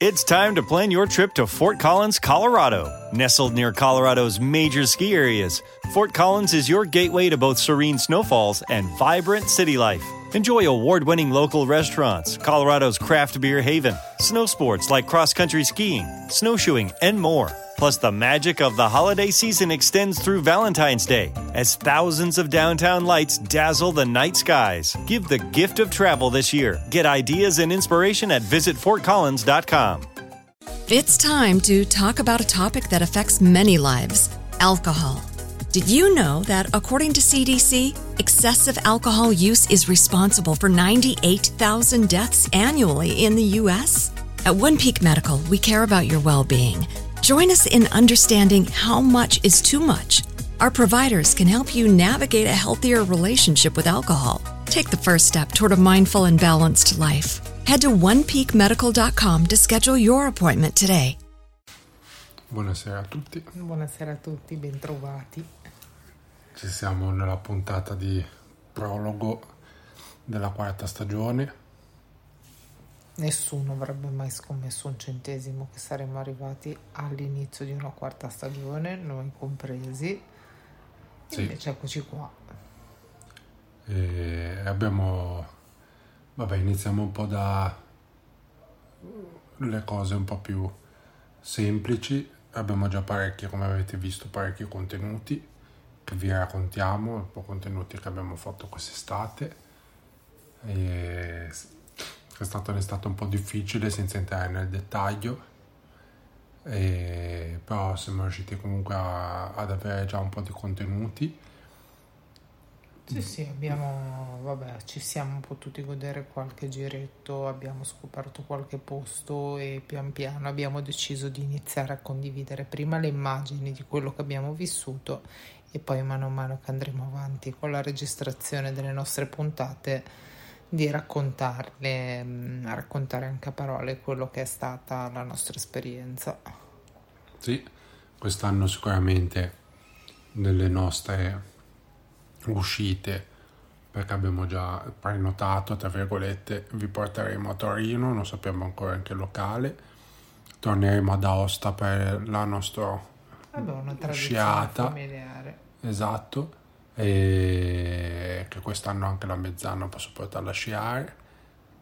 It's time to plan your trip to Fort Collins, Colorado. Nestled near Colorado's major ski areas, Fort Collins is your gateway to both serene snowfalls and vibrant city life. Enjoy award winning local restaurants, Colorado's craft beer haven, snow sports like cross country skiing, snowshoeing, and more. Plus, the magic of the holiday season extends through Valentine's Day as thousands of downtown lights dazzle the night skies. Give the gift of travel this year. Get ideas and inspiration at visitfortcollins.com. It's time to talk about a topic that affects many lives alcohol. Did you know that according to CDC, excessive alcohol use is responsible for 98,000 deaths annually in the U.S.? At One Peak Medical, we care about your well being. Join us in understanding how much is too much. Our providers can help you navigate a healthier relationship with alcohol. Take the first step toward a mindful and balanced life. Head to onepeakmedical.com to schedule your appointment today. Buonasera a tutti. Buonasera a tutti, bentrovati. Ci siamo nella puntata di prologo della quarta stagione. Nessuno avrebbe mai scommesso un centesimo che saremmo arrivati all'inizio di una quarta stagione, noi compresi. Sì. Invece eccoci qua. E abbiamo... Vabbè, iniziamo un po' da le cose un po' più semplici. Abbiamo già parecchi, come avete visto, parecchi contenuti che vi raccontiamo, un po' contenuti che abbiamo fatto quest'estate. E è stato un po' difficile senza entrare nel dettaglio, e, però siamo riusciti comunque a, ad avere già un po' di contenuti. Sì, sì, abbiamo, vabbè, ci siamo potuti godere qualche giretto, abbiamo scoperto qualche posto e pian piano abbiamo deciso di iniziare a condividere prima le immagini di quello che abbiamo vissuto e poi mano a mano che andremo avanti con la registrazione delle nostre puntate di raccontarle, mm, raccontare anche a parole quello che è stata la nostra esperienza. Sì, quest'anno sicuramente nelle nostre uscite, perché abbiamo già prenotato, tra virgolette, vi porteremo a Torino, non sappiamo ancora in che locale, torneremo ad Aosta per la nostra Vabbè, una sciata. familiare. Esatto, che quest'anno anche la mezzana posso portarla a sciare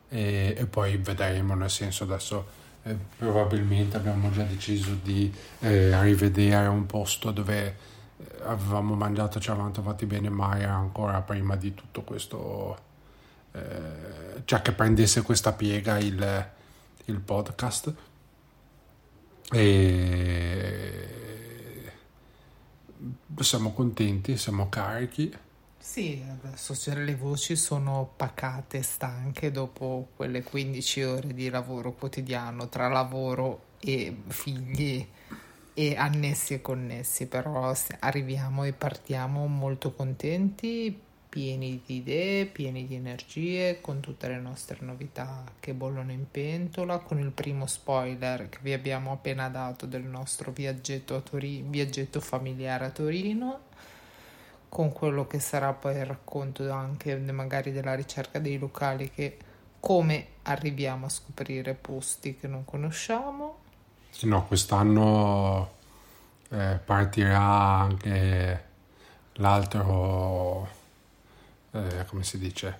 e, e poi vedremo, nel senso adesso eh, probabilmente abbiamo già deciso di eh, rivedere un posto dove eh, avevamo mangiato, ci eravamo trovati bene, ma ancora prima di tutto questo, eh, cioè che prendesse questa piega il, il podcast. E siamo contenti, siamo carichi. Sì, adesso le voci sono pacate, stanche dopo quelle 15 ore di lavoro quotidiano tra lavoro e figli e annessi e connessi, però arriviamo e partiamo molto contenti, pieni di idee, pieni di energie, con tutte le nostre novità che bollono in pentola, con il primo spoiler che vi abbiamo appena dato del nostro viaggetto, Tori- viaggetto familiare a Torino con quello che sarà poi il racconto anche magari della ricerca dei locali che come arriviamo a scoprire posti che non conosciamo. Sì, no, quest'anno eh, partirà anche l'altro, eh, come si dice,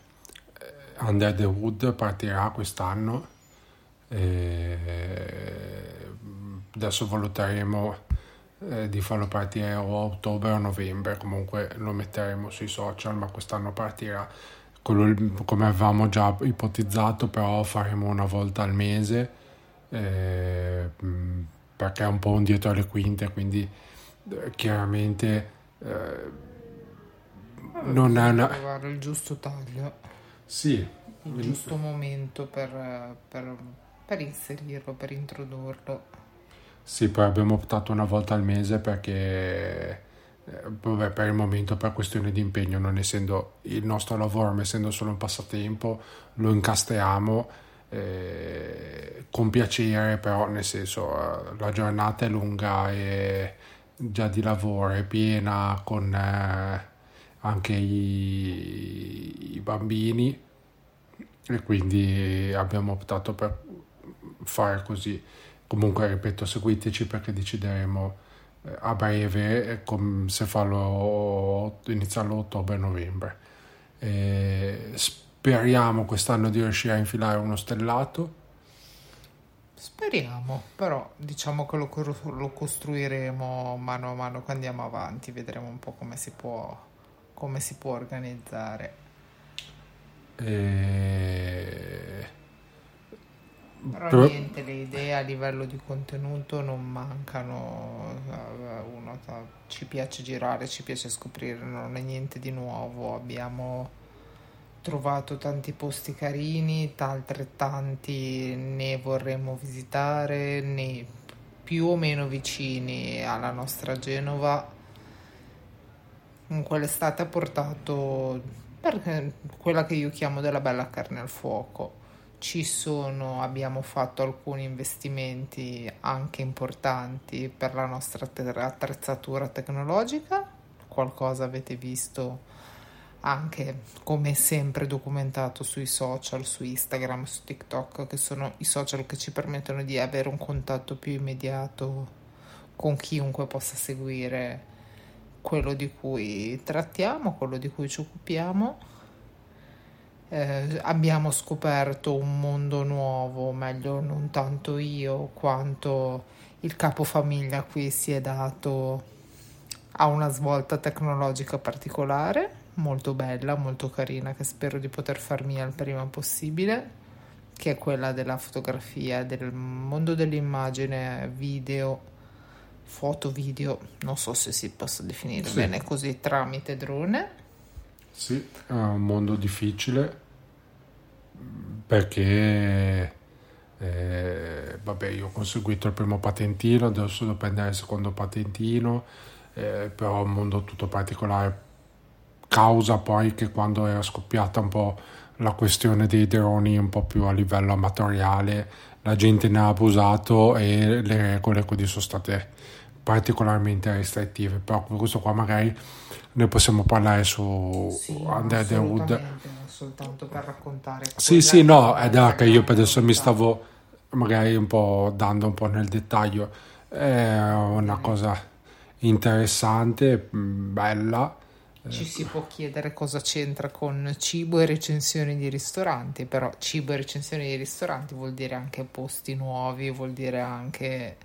eh, Under the Wood partirà quest'anno. E adesso valuteremo eh, di farlo partire o a ottobre o novembre, comunque lo metteremo sui social, ma quest'anno partirà. Quello, come avevamo già ipotizzato, però faremo una volta al mese eh, perché è un po' un dietro le quinte, quindi eh, chiaramente non è una... Trovare il giusto taglio, Sì, il giusto momento per, per, per inserirlo, per introdurlo. Sì, poi abbiamo optato una volta al mese perché eh, vabbè, per il momento per questione di impegno, non essendo il nostro lavoro, ma essendo solo un passatempo, lo incastriamo eh, con piacere, però nel senso eh, la giornata è lunga e già di lavoro è piena con eh, anche i, i bambini e quindi abbiamo optato per fare così. Comunque, ripeto, seguiteci perché decideremo eh, a breve com- se farlo iniziarlo ottobre-novembre. E speriamo quest'anno di riuscire a infilare uno stellato. Speriamo, però diciamo che lo, lo costruiremo mano a mano che andiamo avanti, vedremo un po' come si può, come si può organizzare. E... Però, Però niente, le idee a livello di contenuto non mancano. Uno, ci piace girare, ci piace scoprire, non è niente di nuovo. Abbiamo trovato tanti posti carini, altrettanti ne vorremmo visitare, né più o meno vicini alla nostra Genova. In quell'estate ha portato quella che io chiamo della bella carne al fuoco. Ci sono, abbiamo fatto alcuni investimenti anche importanti per la nostra attrezzatura tecnologica, qualcosa avete visto anche come sempre documentato sui social, su Instagram, su TikTok, che sono i social che ci permettono di avere un contatto più immediato con chiunque possa seguire quello di cui trattiamo, quello di cui ci occupiamo. Eh, abbiamo scoperto un mondo nuovo, meglio non tanto io quanto il capofamiglia qui si è dato a una svolta tecnologica particolare, molto bella, molto carina, che spero di poter far mia il prima possibile, che è quella della fotografia, del mondo dell'immagine, video, foto, video, non so se si possa definire sì. bene così, tramite drone sì, è un mondo difficile perché eh, vabbè io ho conseguito il primo patentino, adesso devo prendere il secondo patentino, eh, però è un mondo tutto particolare. Causa poi che quando era scoppiata un po' la questione dei droni un po' più a livello amatoriale, la gente ne ha abusato e le regole quindi sono state particolarmente restrittive, però questo qua magari ne possiamo parlare su sì, Under the Wood. soltanto per raccontare. Sì, sì, no, è da che io per adesso mi stavo magari un po' dando un po' nel dettaglio. È una cosa interessante, bella. Ci si può chiedere cosa c'entra con cibo e recensioni di ristoranti, però cibo e recensioni di ristoranti vuol dire anche posti nuovi, vuol dire anche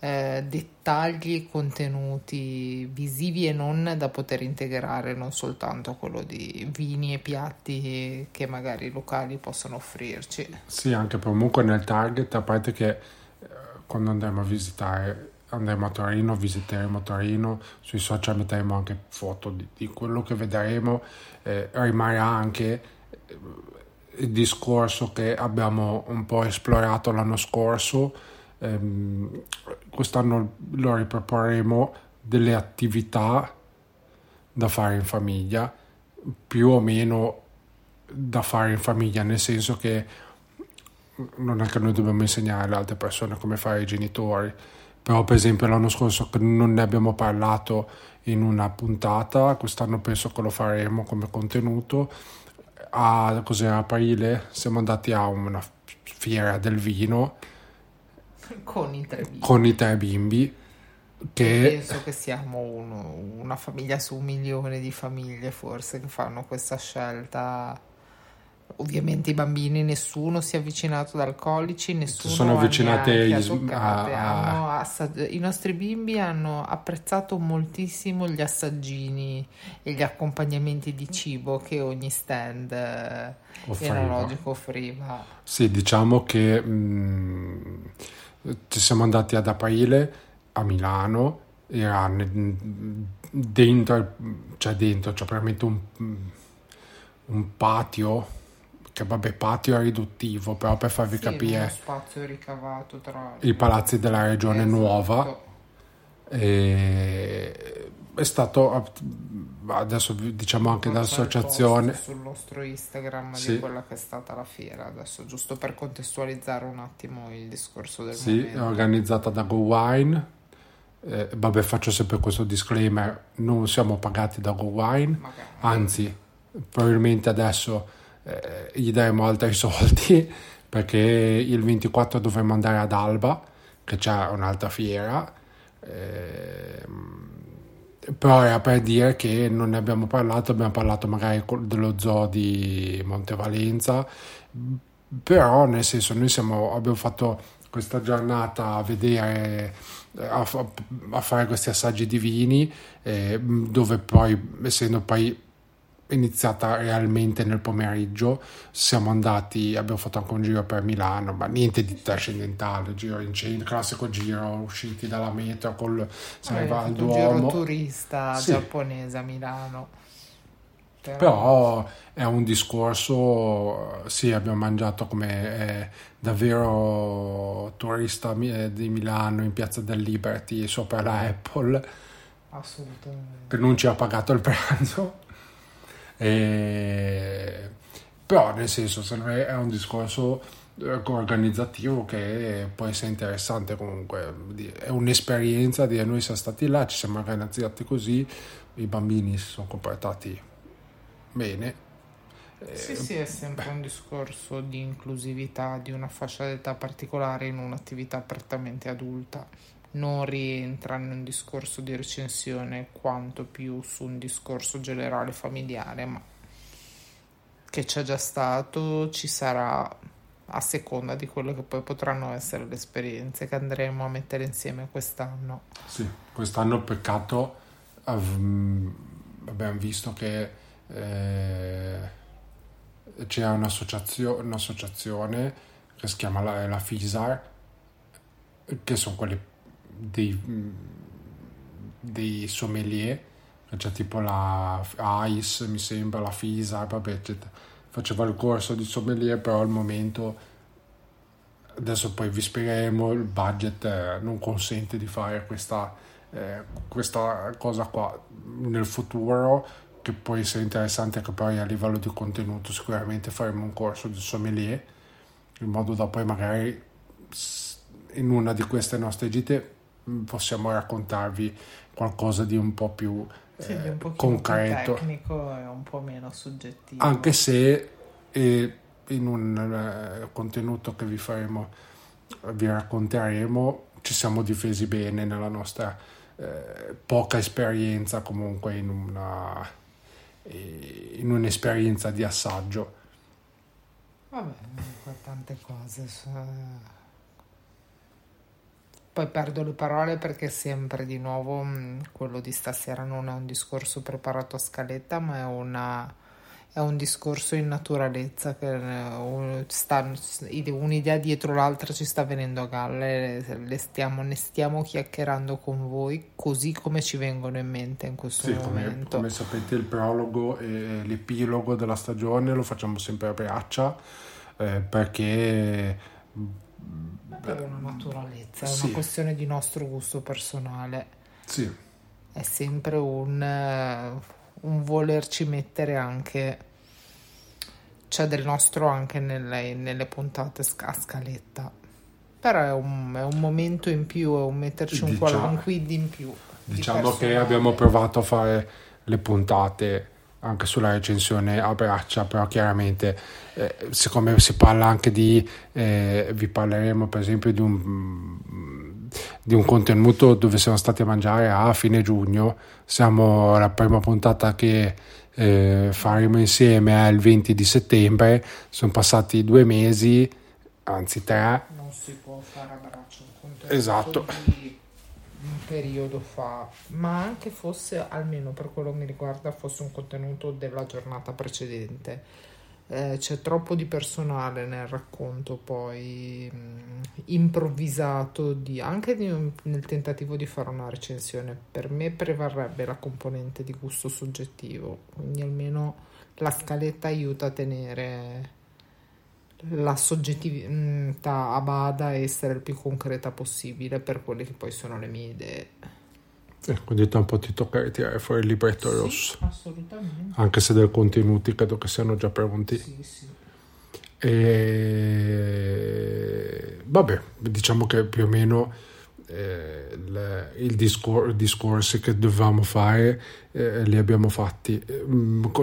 eh, dettagli, contenuti visivi e non da poter integrare non soltanto quello di vini e piatti che magari i locali possono offrirci. Sì, anche comunque nel target, a parte che eh, quando andremo a visitare andremo a Torino, visiteremo Torino, sui social metteremo anche foto di, di quello che vedremo, eh, rimarrà anche eh, il discorso che abbiamo un po' esplorato l'anno scorso ehm, quest'anno lo riproporremo delle attività da fare in famiglia, più o meno da fare in famiglia, nel senso che non è che noi dobbiamo insegnare alle altre persone come fare i genitori, però per esempio l'anno scorso non ne abbiamo parlato in una puntata, quest'anno penso che lo faremo come contenuto. A, cos'era, aprile siamo andati a una fiera del vino con i tre bimbi. Con i tre bimbi. Che... Penso che siamo uno, una famiglia su un milione di famiglie forse che fanno questa scelta. Ovviamente i bambini, nessuno si è avvicinato ad alcolici, nessuno sono avvicinate gli sm- a... assag- I nostri bimbi hanno apprezzato moltissimo gli assaggini e gli accompagnamenti di cibo che ogni stand offriva. enologico offriva. Sì, diciamo che mh, mm, ci siamo andati ad aprile a Milano era dentro cioè dentro c'è veramente un, un patio che vabbè patio è riduttivo però per farvi sì, capire uno spazio ricavato tra i palazzi della regione esatto. nuova e è stato adesso diciamo anche dall'associazione sul nostro Instagram sì. di quella che è stata la fiera adesso giusto per contestualizzare un attimo il discorso del sì, momento. organizzata da Go Wine eh, vabbè faccio sempre questo disclaimer non siamo pagati da Go Wine Magari. anzi probabilmente adesso eh, gli daremo altri soldi perché il 24 dovremmo andare ad Alba, che c'è un'altra fiera. Eh, però era per dire che non ne abbiamo parlato, abbiamo parlato magari dello zoo di Montevalenza, però nel senso noi siamo, abbiamo fatto questa giornata a vedere, a, a fare questi assaggi di vini, eh, dove poi, essendo poi iniziata realmente nel pomeriggio. Siamo andati, abbiamo fatto anche un giro per Milano, ma niente di trascendentale, giro in centro, classico giro, usciti dalla metro, col, se ne va al Duomo. Un giro turista sì. giapponese a Milano. Però... Però è un discorso, sì, abbiamo mangiato come davvero turista di Milano in piazza del Liberty sopra la Apple. Assolutamente. Che non ci ha pagato il pranzo e... Però nel senso, me è un discorso eh, organizzativo che può essere interessante comunque, è un'esperienza di noi siamo stati là, ci siamo organizzati così, i bambini si sono comportati bene. Sì, sì, è sempre Beh. un discorso di inclusività di una fascia d'età particolare in un'attività prettamente adulta. Non rientra in un discorso di recensione quanto più su un discorso generale familiare, ma che c'è già stato, ci sarà a seconda di quello che poi potranno essere le esperienze che andremo a mettere insieme quest'anno. Sì, quest'anno peccato abbiamo visto che eh, c'è un'associazio- un'associazione che si chiama la, la FISAR, che sono quelli dei, dei sommelier c'è tipo la ICE, mi sembra, la FISA, vabbè, faceva il corso di sommelier, però al momento, adesso poi vi spiegheremo, il budget eh, non consente di fare questa, eh, questa cosa qua nel futuro, che può essere interessante anche poi a livello di contenuto, sicuramente faremo un corso di sommelier, in modo da poi magari in una di queste nostre gite possiamo raccontarvi qualcosa di un po' più sì, eh, un concreto. Tecnico e un po' meno soggettivo. Anche se eh, in un eh, contenuto che vi faremo, vi racconteremo, ci siamo difesi bene nella nostra eh, poca esperienza comunque in una eh, in un'esperienza di assaggio. Vabbè, tante cose poi perdo le parole perché sempre di nuovo mm, quello di stasera non è un discorso preparato a scaletta, ma è, una, è un discorso in naturalezza che eh, sta, un'idea dietro l'altra ci sta venendo a galle, le stiamo, ne stiamo chiacchierando con voi così come ci vengono in mente in questo sì, momento. Come, come sapete il prologo e l'epilogo della stagione lo facciamo sempre a braccia eh, perché per una naturalezza, è sì. una questione di nostro gusto personale. Sì. È sempre un, un volerci mettere anche c'è del nostro anche nelle, nelle puntate a scaletta. Però è un, è un, momento in più, è un metterci un, diciamo, un quid in più. Diciamo che abbiamo provato a fare le puntate anche sulla recensione a braccia, però chiaramente eh, siccome si parla anche di, eh, vi parleremo per esempio di un, di un contenuto dove siamo stati a mangiare a fine giugno, siamo la prima puntata che eh, faremo insieme è il 20 di settembre, sono passati due mesi, anzi tre. Non si può fare a braccio un contenuto esatto. di periodo fa, ma anche fosse, almeno per quello che mi riguarda, fosse un contenuto della giornata precedente. Eh, c'è troppo di personale nel racconto poi mh, improvvisato di, anche di, nel tentativo di fare una recensione per me prevarrebbe la componente di gusto soggettivo quindi almeno la scaletta aiuta a tenere la soggettività a bada e essere il più concreta possibile per quelle che poi sono le mie idee. Eh, quindi un po' ti tocca tirare fuori il libretto sì, rosso. Assolutamente. Anche se dei contenuti credo che siano già pronti. Sì, sì. E... Vabbè, diciamo che più o meno eh, il, il discor- discorsi che dovevamo fare eh, li abbiamo fatti. Eh,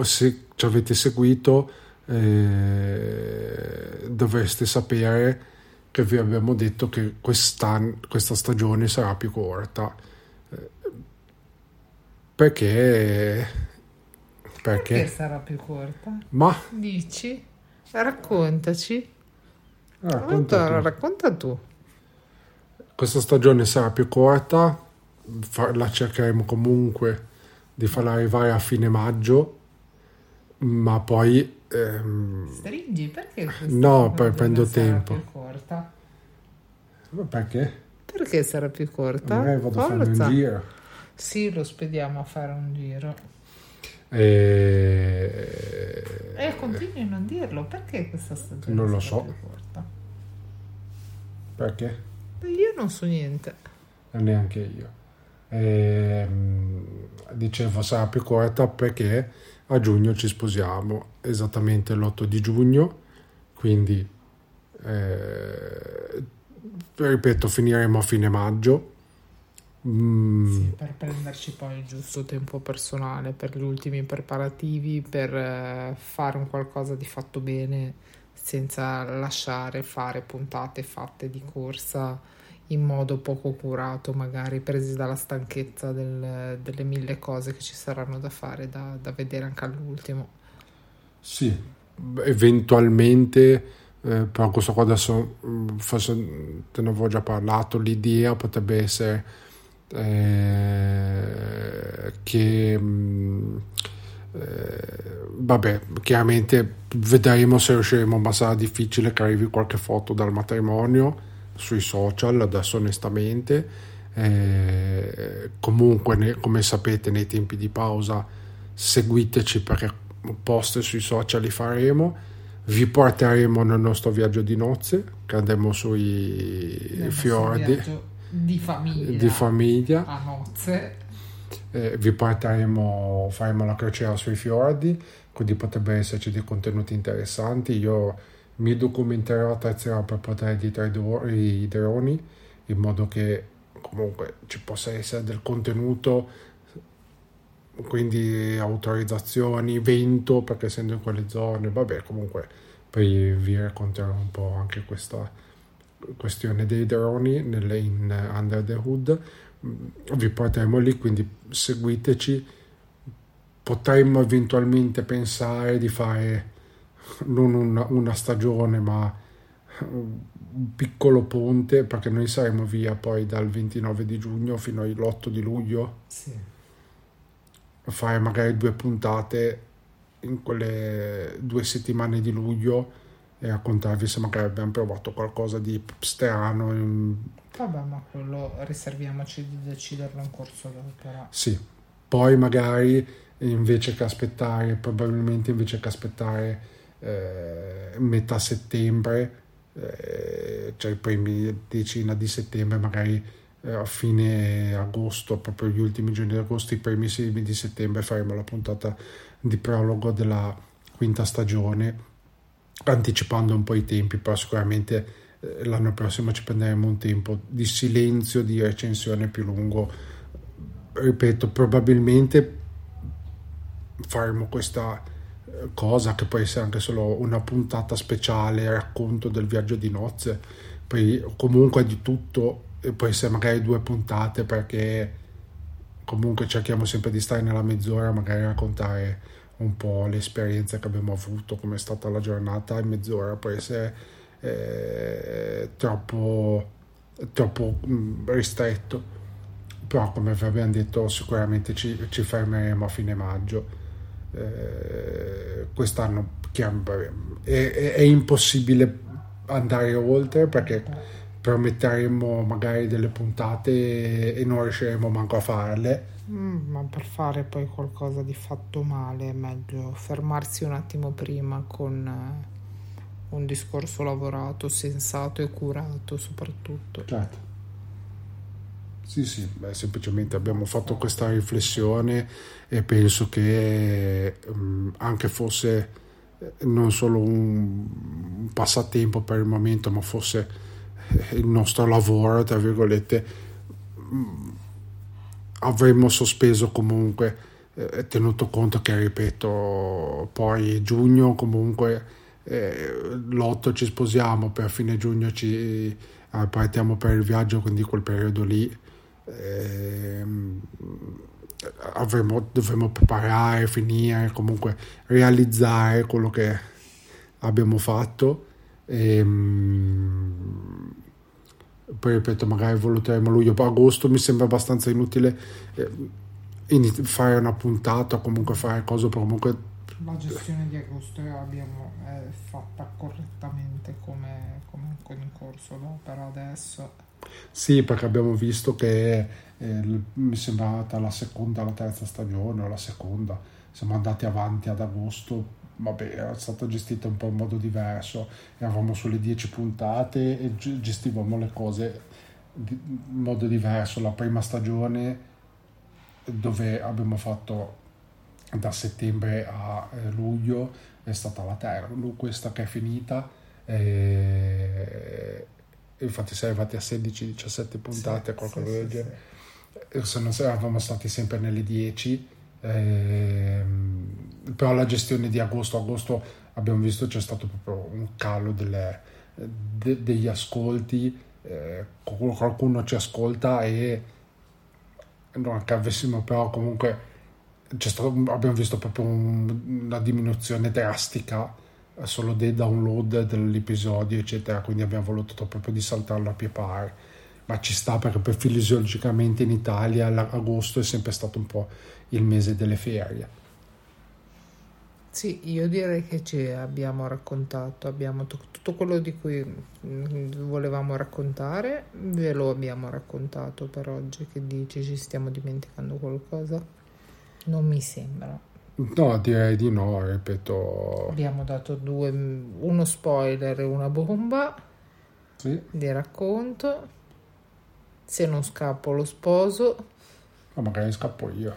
se ci avete seguito eh, dovreste sapere che vi abbiamo detto che questa stagione sarà più corta. Eh, perché, perché? Perché sarà più corta? Ma? Dici? Raccontaci. Racconta allora, tu. racconta tu. Questa stagione sarà più corta, la cercheremo comunque di farla arrivare a fine maggio, ma poi Ehm, Stringi perché? No, per, prendo tempo. Più corta? Perché? Perché sarà più corta? Magari vado Forza. a fare un giro. Sì, lo spediamo a fare un giro. E... Eh, continui a non dirlo. Perché questa stagione non lo so. Perché? Io non so niente. Neanche io. E, dicevo, sarà più corta perché a giugno ci sposiamo, esattamente l'8 di giugno, quindi eh, ripeto, finiremo a fine maggio. Mm. Sì, per prenderci poi il giusto tempo personale per gli ultimi preparativi, per eh, fare un qualcosa di fatto bene senza lasciare fare puntate fatte di corsa in modo poco curato, magari presi dalla stanchezza del, delle mille cose che ci saranno da fare, da, da vedere anche all'ultimo. Sì, eventualmente, eh, però questo qua adesso mm, forse te ne avevo già parlato, l'idea potrebbe essere eh, che... Mh, mm, eh, vabbè, chiaramente vedremo se riusciremo, ma sarà difficile che arrivi qualche foto dal matrimonio sui social, adesso onestamente. Eh, comunque, ne, come sapete, nei tempi di pausa seguiteci perché post sui social li faremo. Vi porteremo nel nostro viaggio di nozze, che andremo sui nel fiordi di famiglia, di famiglia. a nozze. Eh, vi porteremo, faremo la crociera sui fiordi, quindi potrebbe esserci dei contenuti interessanti. Io mi documenterò a terza per portare dietro i droni in modo che comunque ci possa essere del contenuto quindi autorizzazioni, vento perché essendo in quelle zone vabbè comunque poi vi racconterò un po' anche questa questione dei droni nelle, in Under the Hood. Vi porteremo lì quindi seguiteci. Potremmo eventualmente pensare di fare non una, una stagione ma un piccolo ponte perché noi saremo via poi dal 29 di giugno fino all'8 di luglio. Sì. fare magari due puntate in quelle due settimane di luglio e raccontarvi se magari abbiamo provato qualcosa di strano in... vabbè ma quello riserviamoci di deciderlo in corso d'opera sì. Poi magari invece che aspettare probabilmente invece che aspettare eh, metà settembre, eh, cioè i primi decina di settembre, magari eh, a fine agosto, proprio gli ultimi giorni di agosto, i primi primi di settembre faremo la puntata di prologo della quinta stagione, anticipando un po' i tempi, però sicuramente eh, l'anno prossimo ci prenderemo un tempo di silenzio, di recensione più lungo. Ripeto, probabilmente faremo questa cosa che può essere anche solo una puntata speciale, racconto del viaggio di nozze, poi comunque di tutto, e può essere magari due puntate perché comunque cerchiamo sempre di stare nella mezz'ora, magari raccontare un po' l'esperienza che abbiamo avuto, come è stata la giornata in mezz'ora, può essere eh, troppo, troppo mm, ristretto. Però come vi abbiamo detto sicuramente ci, ci fermeremo a fine maggio eh, quest'anno è, è, è, impossibile andare oltre perché prometteremo magari delle puntate e non riusciremo manco a farle. Mm, ma per fare poi qualcosa di fatto male è meglio fermarsi un attimo prima con eh, un discorso lavorato, sensato e curato soprattutto. Certo. Sì, sì, beh, semplicemente abbiamo fatto questa riflessione e penso che um, anche fosse eh, non solo un, passatempo per il momento, ma fosse eh, il nostro lavoro, tra virgolette, um, avremmo sospeso comunque eh, tenuto conto che, ripeto, poi giugno comunque eh, l'8 ci sposiamo, per fine giugno ci partiamo per il viaggio, quindi quel periodo lì eh, avremo, dovremo preparare, finire, comunque realizzare quello che abbiamo fatto. E, ehm, poi ripeto, magari valuteremo luglio, agosto mi sembra abbastanza inutile eh, fare una puntata, comunque fare cose, comunque la gestione di agosto abbiamo è fatta correttamente come, come in corso d'opera adesso. Sì, perché abbiamo visto che eh, mi sembrata la seconda, la terza stagione o la seconda, siamo andati avanti ad agosto vabbè, era stata gestita un po' in modo diverso, eravamo sulle 10 puntate e gestivamo le cose in modo diverso. La prima stagione dove abbiamo fatto da settembre a eh, luglio è stata la terza, questa che è finita. E infatti siamo arrivati a 16-17 puntate, sì, qualcosa sì, del genere. Sì, Se non eravamo stati sempre nelle 10 eh, però la gestione di agosto, agosto abbiamo visto c'è stato proprio un calo delle, de, degli ascolti, eh, qualcuno ci ascolta e non che avessimo però comunque stato, abbiamo visto proprio un, una diminuzione drastica solo dei download dell'episodio eccetera quindi abbiamo voluto proprio di saltarlo a pie pari ma ci sta perché per fisiologicamente in Italia l'agosto è sempre stato un po' il mese delle ferie. Sì, io direi che ci abbiamo raccontato, abbiamo t- tutto quello di cui mm, volevamo raccontare, ve lo abbiamo raccontato per oggi, che dici ci stiamo dimenticando qualcosa? Non mi sembra. No, direi di no, ripeto. Abbiamo dato due, uno spoiler e una bomba sì. di racconto. Se non scappo lo sposo. Ma magari scappo io.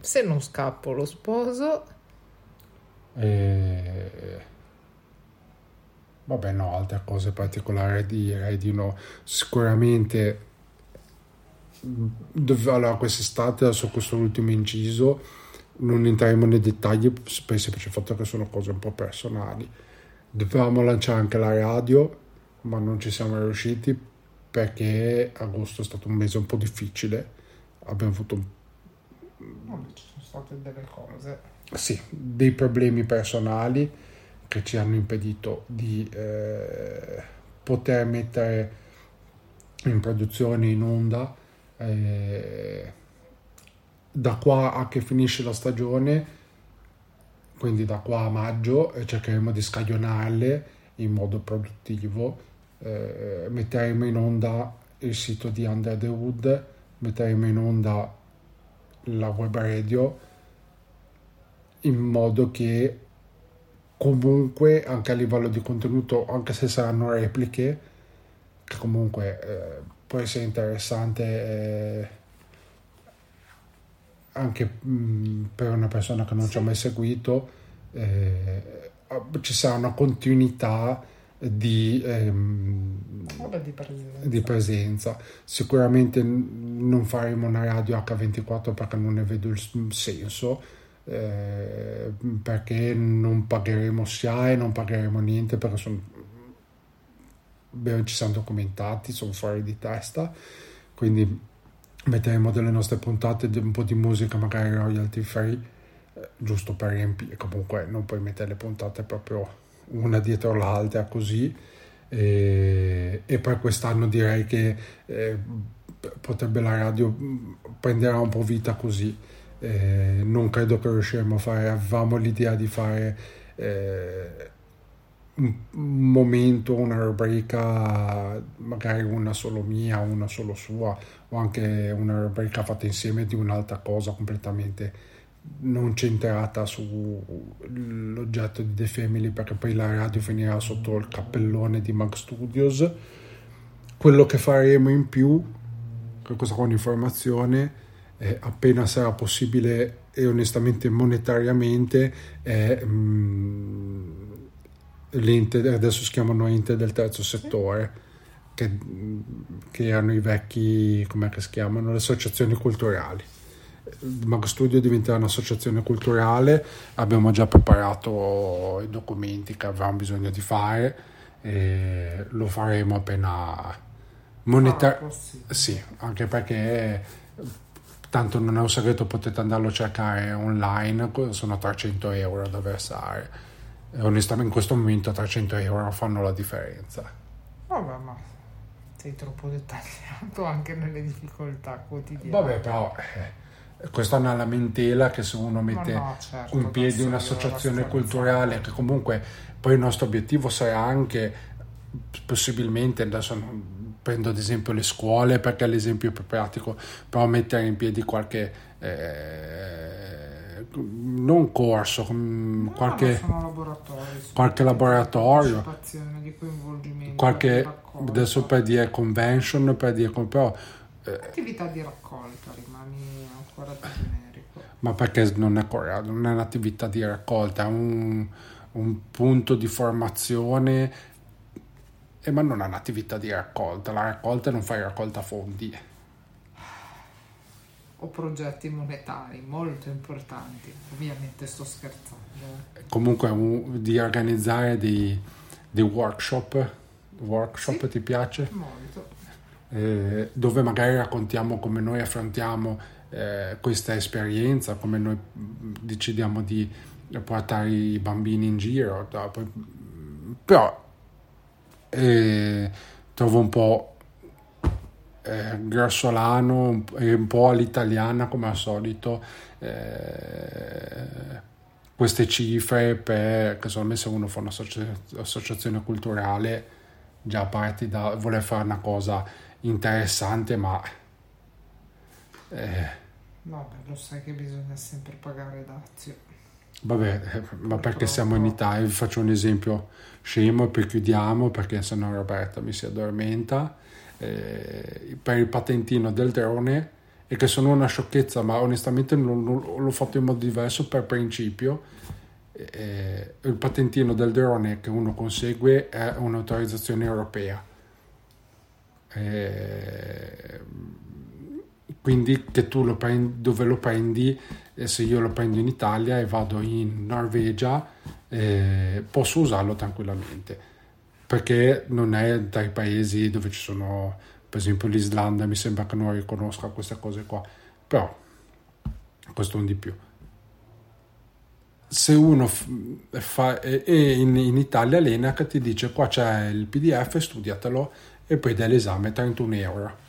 Se non scappo lo sposo. E... Vabbè no, altre cose particolari direi di no. Sicuramente allora, quest'estate su questo ultimo inciso non entriamo nei dettagli per il semplice fatto che sono cose un po' personali. Dovevamo lanciare anche la radio, ma non ci siamo riusciti perché agosto è stato un mese un po' difficile. Abbiamo avuto un ci sono state delle cose. Sì, dei problemi personali che ci hanno impedito di eh, poter mettere in produzione in onda eh, da qua a che finisce la stagione quindi da qua a maggio cercheremo di scaglionarle in modo produttivo eh, metteremo in onda il sito di Under the Wood metteremo in onda la web radio in modo che comunque anche a livello di contenuto anche se saranno repliche che comunque eh, può essere interessante eh, anche mh, mm, per una persona che non ci ha mai seguito eh, ci sarà una continuità di, ehm, di, presenza. di, presenza. Sicuramente non faremo una radio H24 perché non ne vedo il senso, eh, perché non pagheremo SIAE, non pagheremo niente perché sono, beh, ci siamo documentati, sono fuori di testa, quindi metteremo delle nostre puntate, un po' di musica magari royalty free, eh, giusto per riempire, comunque non puoi mettere le puntate proprio una dietro l'altra così. E, e poi quest'anno direi che eh, potrebbe la radio prenderà un po' vita così. Eh, non credo che riusciremo a fare avevamo l'idea di fare eh, un momento una rubrica magari una solo mia una solo sua o anche una rubrica fatta insieme di un'altra cosa completamente non centrata sull'oggetto di The Family perché poi la radio finirà sotto il cappellone di Mag Studios. Quello che faremo in più questa qua è un'informazione eh, appena sarà possibile e onestamente monetariamente è mh, l'ente adesso si chiamano ente del terzo settore che, che erano i vecchi come si chiamano le associazioni culturali il Mag Studio diventerà un'associazione culturale, abbiamo già preparato i documenti che avremo bisogno di fare e lo faremo appena monetar- Ah, sì, anche perché tanto non è un segreto, potete andarlo a cercare online, sono 300 euro da versare. E onestamente in questo momento 300 euro fanno la differenza. Vabbè, ma sei troppo dettagliato anche nelle difficoltà quotidiane. Vabbè, però eh, questa è una lamentela che se uno mette no, certo, in piedi un'associazione culturale, che comunque poi il nostro obiettivo sarà anche possibilmente, adesso prendo ad esempio le scuole perché è l'esempio più pratico, però mettere in piedi qualche... eh, non corso, No, qualche... qualche laboratorio. qualche adesso per dire convention per dire però attività di raccolta, rimani più generico. ma perché non è non è un'attività di raccolta è un, un punto di formazione eh, ma non è un'attività di raccolta la raccolta non fai raccolta fondi O progetti monetari molto importanti. Ovviamente sto scherzando. eh. comunque un- di organizzare dei, dei workshop workshop Sì. ti piace? Molto. eh, dove magari raccontiamo come noi affrontiamo eh, questa esperienza, come noi mh, decidiamo di portare i bambini in giro. poi- Però eh, trovo un po' eh, grossolano e un po' all'italiana come al solito eh, queste cifre per che secondo me se uno fa un'associazione culturale già parti da voler fare una cosa interessante ma eh, Vabbè, lo sai che bisogna sempre pagare dazio. vabbè eh, ma perché siamo in Italia vi faccio un esempio scemo e poi chiudiamo perché sennò Roberta mi si addormenta eh, per il patentino del drone e che sono una sciocchezza ma onestamente non- non- l'ho fatto in modo diverso per principio. Eh, il patentino del drone che uno consegue è un'autorizzazione europea. Eh, quindi che tu lo prendi dove lo prendi e se io lo prendo in Italia e vado in Norvegia eh, posso usarlo tranquillamente. Perché non è dai paesi dove ci sono per esempio l'Islanda mi sembra che non riconosca queste cose qua. Però questo è un di più. Se uno fa e in, in Italia l'ENAC ti dice qua c'è il pdf studiatelo e poi dai l'esame 31 euro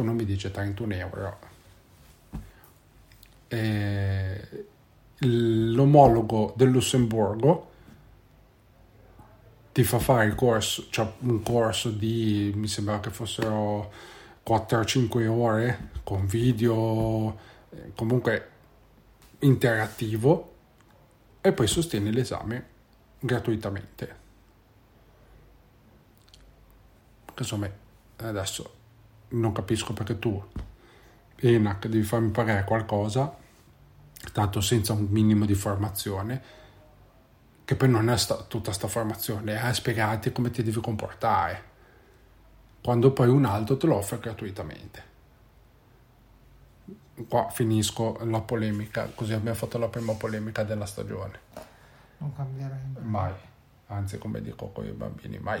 uno mi dice 31 euro Eh, l'omologo del Lussemburgo ti fa fare il corso cioè un corso di mi sembra che fossero 4-5 ore con video eh, comunque interattivo e poi sostieni l'esame gratuitamente. Insomma, adesso non capisco perché tu, ENAC, devi farmi pagare qualcosa, tanto senza un minimo di formazione, che poi non è sta- tutta sta formazione, è spiegarti come ti devi comportare, quando poi un altro te lo offre gratuitamente qua finisco la polemica, così abbiamo fatto la prima polemica della stagione. Non cambierei. Mai, anzi come dico con i bambini, mai.